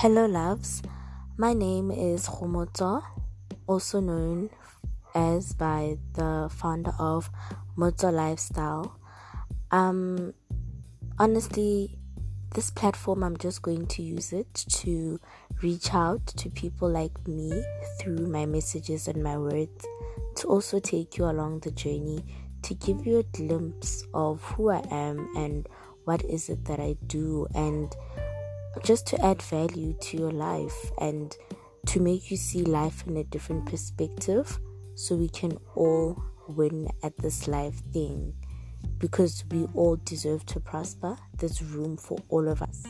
Hello, loves. My name is Homoto, also known as by the founder of Moto Lifestyle. Um, honestly, this platform I'm just going to use it to reach out to people like me through my messages and my words, to also take you along the journey, to give you a glimpse of who I am and what is it that I do and just to add value to your life and to make you see life in a different perspective so we can all win at this life thing because we all deserve to prosper. There's room for all of us.